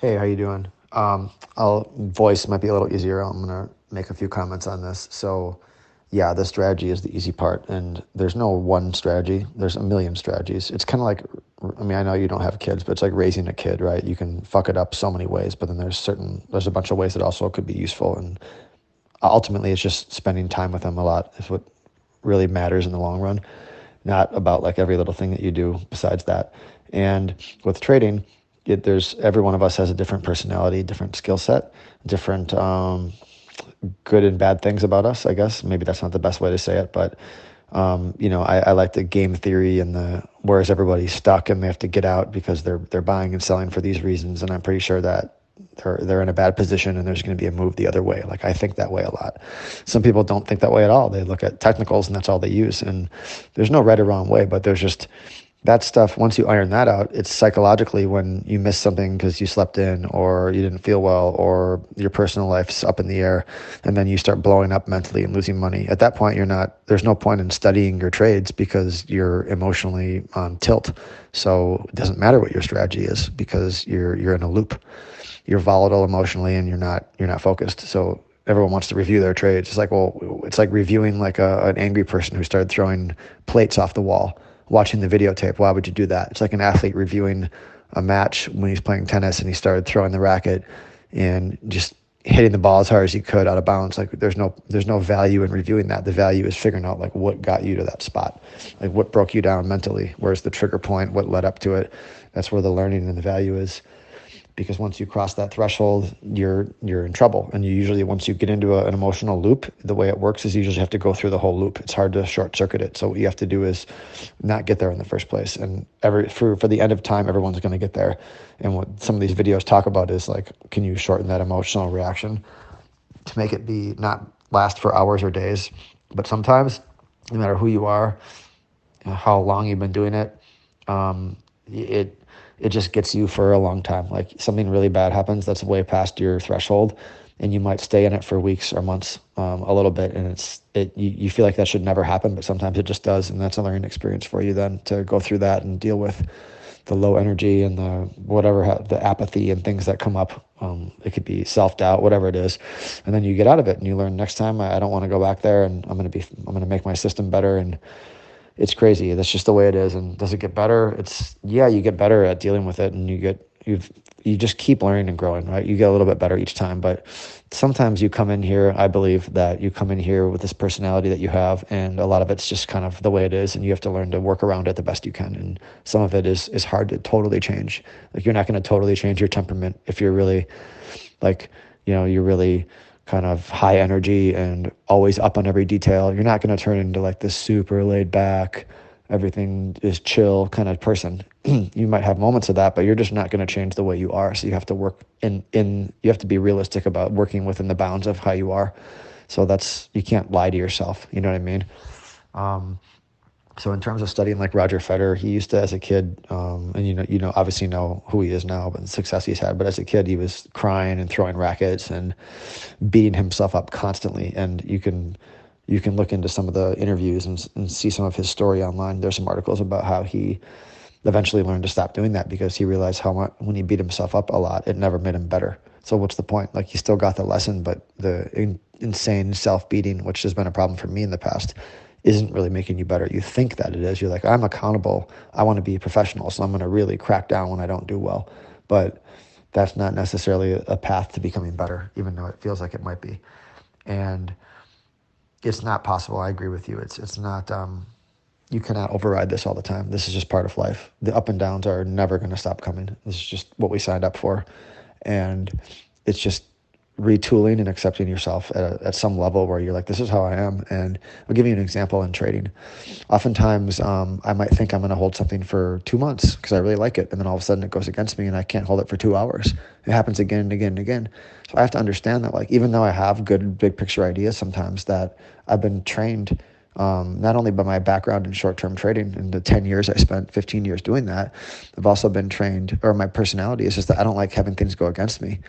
Hey, how you doing? Um, I'll voice might be a little easier. I'm gonna make a few comments on this. So, yeah, the strategy is the easy part, and there's no one strategy. There's a million strategies. It's kind of like, I mean, I know you don't have kids, but it's like raising a kid, right? You can fuck it up so many ways, but then there's certain there's a bunch of ways that also could be useful, and ultimately, it's just spending time with them a lot is what really matters in the long run, not about like every little thing that you do besides that. And with trading it, there's every one of us has a different personality, different skill set, different um, good and bad things about us. I guess maybe that's not the best way to say it, but um, you know, I, I, like the game theory and the whereas everybody's stuck and they have to get out because they're they're buying and selling for these reasons, and I'm pretty sure that they're they're in a bad position and there's going to be a move the other way. Like I think that way a lot. Some people don't think that way at all. They look at technicals and that's all they use. And there's no right or wrong way, but there's just that stuff, once you iron that out, it's psychologically when you miss something because you slept in or you didn't feel well or your personal life's up in the air and then you start blowing up mentally and losing money. At that point, you're not, there's no point in studying your trades because you're emotionally on tilt. So it doesn't matter what your strategy is because you're, you're in a loop. You're volatile emotionally and you're not, you're not focused. So everyone wants to review their trades. It's like, well, it's like reviewing like a, an angry person who started throwing plates off the wall watching the videotape. Why would you do that? It's like an athlete reviewing a match when he's playing tennis and he started throwing the racket and just hitting the ball as hard as he could out of bounds. Like there's no there's no value in reviewing that. The value is figuring out like what got you to that spot, like what broke you down mentally. Where's the trigger point? What led up to it? That's where the learning and the value is because once you cross that threshold, you're you're in trouble. And you usually, once you get into a, an emotional loop, the way it works is you usually have to go through the whole loop. It's hard to short circuit it. So what you have to do is not get there in the first place. And every for for the end of time, everyone's going to get there. And what some of these videos talk about is like, can you shorten that emotional reaction to make it be not last for hours or days, but sometimes, no matter who you are, how long you've been doing it, um, it it just gets you for a long time. Like something really bad happens that's way past your threshold, and you might stay in it for weeks or months, um, a little bit, and it's it you, you feel like that should never happen, but sometimes it just does, and that's a learning experience for you then to go through that and deal with the low energy and the whatever the apathy and things that come up. Um, it could be self doubt, whatever it is, and then you get out of it and you learn next time I, I don't want to go back there, and I'm gonna be I'm gonna make my system better and it's crazy. That's just the way it is. And does it get better? It's yeah, you get better at dealing with it, and you get you've you just keep learning and growing, right? You get a little bit better each time, but sometimes you come in here. I believe that you come in here with this personality that you have, and a lot of it's just kind of the way it is, and you have to learn to work around it the best you can. And some of it is is hard to totally change. Like you're not going to totally change your temperament if you're really like you know you're really kind of high energy and always up on every detail. You're not going to turn into like this super laid back, everything is chill kind of person. you might have moments of that, but you're just not going to change the way you are. So you have to work in in you have to be realistic about working within the bounds of how you are. So that's you can't lie to yourself. You know what I mean? Um, so in terms of studying like Roger Federer, he used to as a kid, um, and you know, you know, obviously know who he is now, but the success he's had. But as a kid, he was crying and throwing rackets and beating himself up constantly. And you can you can look into some of the interviews and, and see some of his story online. There's some articles about how he eventually learned to stop doing that because he realized how much when he beat himself up a lot, it never made him better. So what's the point? Like he still got the lesson, but the in, insane self beating, which has been a problem for me in the past isn't really making you better. You think that it is. You're like, I'm accountable. I want to be professional, so I'm going to really crack down when I don't do well. But that's not necessarily a path to becoming better, even though it feels like it might be. And it's not possible. I agree with you. It's it's not. Um, you cannot override this all the time. This is just part of life. The up and downs are never going to stop coming. This is just what we signed up for, and it's just retooling and accepting yourself at, a, at some level where you're like, this is how I am. And I'll give you an example in trading. Oftentimes, um, I might think I'm going to hold something for two months because I really like it. And then all of a sudden it goes against me and I can't hold it for two hours. It happens again and again and again. So I have to understand that, like, even though I have good big picture ideas sometimes, that I've been trained. Um, not only by my background in short-term trading in the 10 years I spent 15 years doing that, I've also been trained, or my personality is just that I don't like having things go against me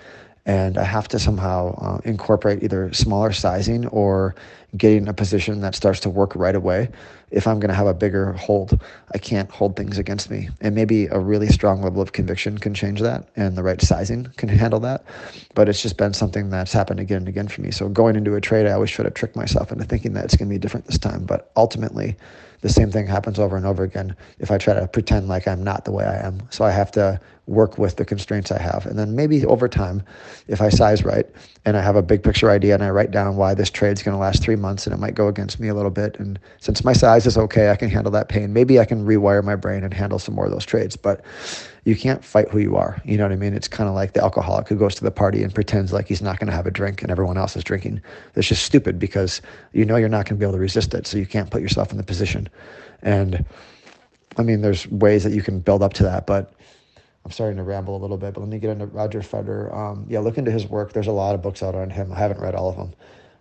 and I have to somehow uh, incorporate either smaller sizing or getting a position that starts to work right away if I'm going to have a bigger hold, I can't hold things against me. And maybe a really strong level of conviction can change that and the right sizing can handle that. But it's just been something that's happened again and again for me. So going into a trade, I always try to trick myself into thinking that it's going to be different this time. But ultimately, the same thing happens over and over again if I try to pretend like I'm not the way I am. So I have to work with the constraints I have. And then maybe over time, if I size right and I have a big picture idea and I write down why this trade's going to last three months and it might go against me a little bit. And since my size is okay, I can handle that pain. Maybe I can rewire my brain and handle some more of those trades. But you can't fight who you are. You know what I mean? It's kind of like the alcoholic who goes to the party and pretends like he's not going to have a drink and everyone else is drinking. That's just stupid because you know you're not going to be able to resist it. So you can't put yourself in the position. And I mean, there's ways that you can build up to that, but I'm starting to ramble a little bit. But let me get into Roger Federer. Um, yeah, look into his work. There's a lot of books out on him. I haven't read all of them.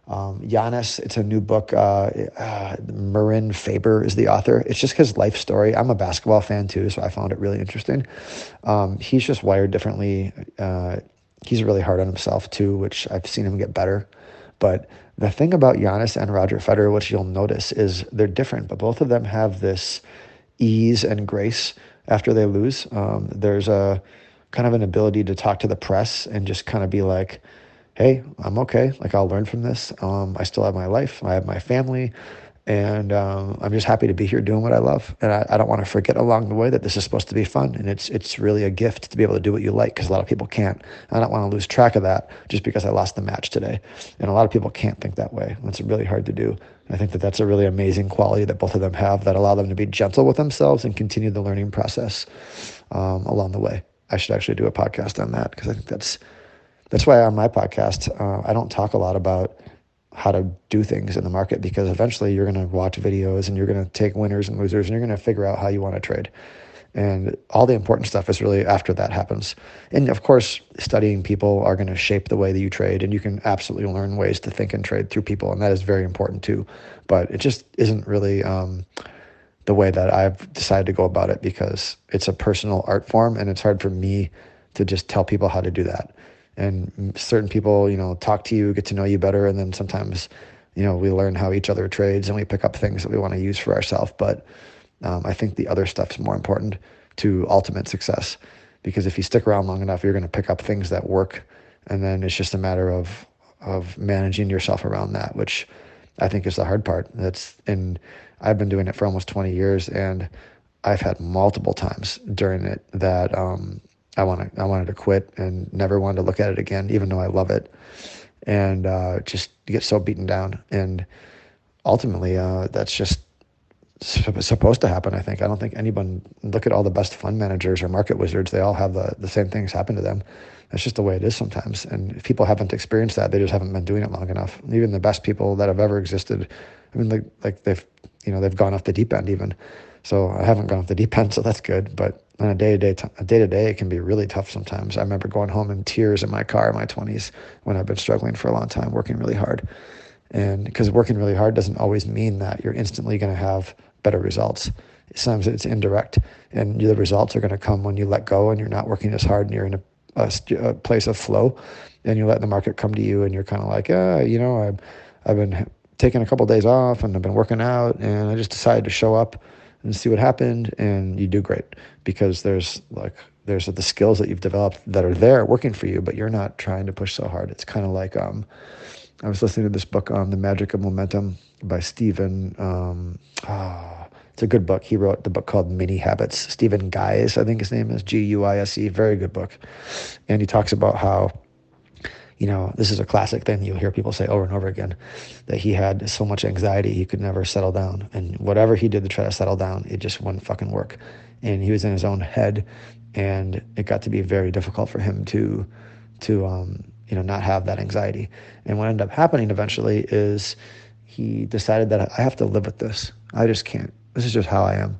Um, Giannis, it's a new book. Uh, uh, Mirin Fader is the author. It's just his life story. I'm a basketball fan too, so I found it really interesting. Um, he's just wired differently. Uh, he's really hard on himself too, which I've seen him get better. But the thing about Giannis and Roger Federer, which you'll notice, is they're different, but both of them have this ease and grace after they lose. Um, there's a kind of an ability to talk to the press and just kind of be like, hey, I'm okay. Like, I'll learn from this. Um, I still have my life, I have my family. And um, I'm just happy to be here doing what I love. And I, I don't want to forget along the way that this is supposed to be fun. And it's it's really a gift to be able to do what you like because a lot of people can't. I don't want to lose track of that just because I lost the match today. And a lot of people can't think that way. It's really hard to do. I think that that's a really amazing quality that both of them have that allow them to be gentle with themselves and continue the learning process um, along the way. I should actually do a podcast on that because I think that's that's why on my podcast uh, I don't talk a lot about how to do things in the market because eventually you're going to watch videos and you're going to take winners and losers and you're going to figure out how you want to trade. And all the important stuff is really after that happens. And of course, studying people are going to shape the way that you trade, and you can absolutely learn ways to think and trade through people, and that is very important too. But it just isn't really um, the way that I've decided to go about it because it's a personal art form, and it's hard for me to just tell people how to do that and certain people, you know, talk to you, get to know you better, and then sometimes, you know, we learn how each other trades and we pick up things that we want to use for ourselves. But um, I think the other stuff's more important to ultimate success because if you stick around long enough, you're going to pick up things that work, and then it's just a matter of of managing yourself around that, which I think is the hard part. That's and I've been doing it for almost 20 years, and I've had multiple times during it that um, I want to I wanted to quit and never wanted to look at it again, even though I love it, and uh, just get so beaten down. And ultimately, uh, that's just supposed to happen. I think I don't think anyone look at all the best fund managers or market wizards. They all have the the same things happen to them. That's just the way it is sometimes. And if people haven't experienced that, they just haven't been doing it long enough. Even the best people that have ever existed, I mean, like like they've you know they've gone off the deep end even. So I haven't gone off the deep end, so that's good. But on a day to day, day to day, it can be really tough sometimes. I remember going home in tears in my car in my 20s when I've been struggling for a long time, working really hard. And because working really hard doesn't always mean that you're instantly going to have better results. Sometimes it's indirect, and the results are going to come when you let go and you're not working as hard and you're in a, a, a place of flow. And you let the market come to you, and you're kind of like, ah, you know, I've, I've been taking a couple of days off and I've been working out, and I just decided to show up and see what happened and you do great. Because there's like there's the skills that you've developed that are there working for you but you're not trying to push so hard. It's kind of like um, i was listening to this book on the magic of momentum by stephen um, oh, it's a good book. He wrote the book called mini habits. Stephen guise i think his name is g-u-i-s-e very good book. And he talks about how you know, this is a classic thing you'll hear people say over and over again that he had so much anxiety he could never settle down. And whatever he did to try to settle down, it just wouldn't fucking work. And he was in his own head and it got to be very difficult for him to to um, you know, not have that anxiety. And what ended up happening eventually is he decided that I have to live with this. I just can't. This is just how I am.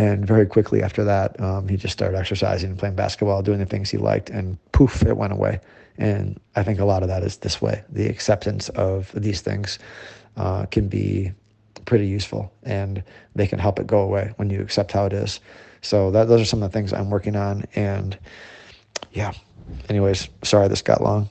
And very quickly after that, um, he just started exercising, and playing basketball, doing the things he liked, and poof, it went away. And I think a lot of that is this way. The acceptance of these things uh, can be pretty useful and they can help it go away when you accept how it is. So that, those are some of the things I'm working on. And yeah, anyways, sorry this got long.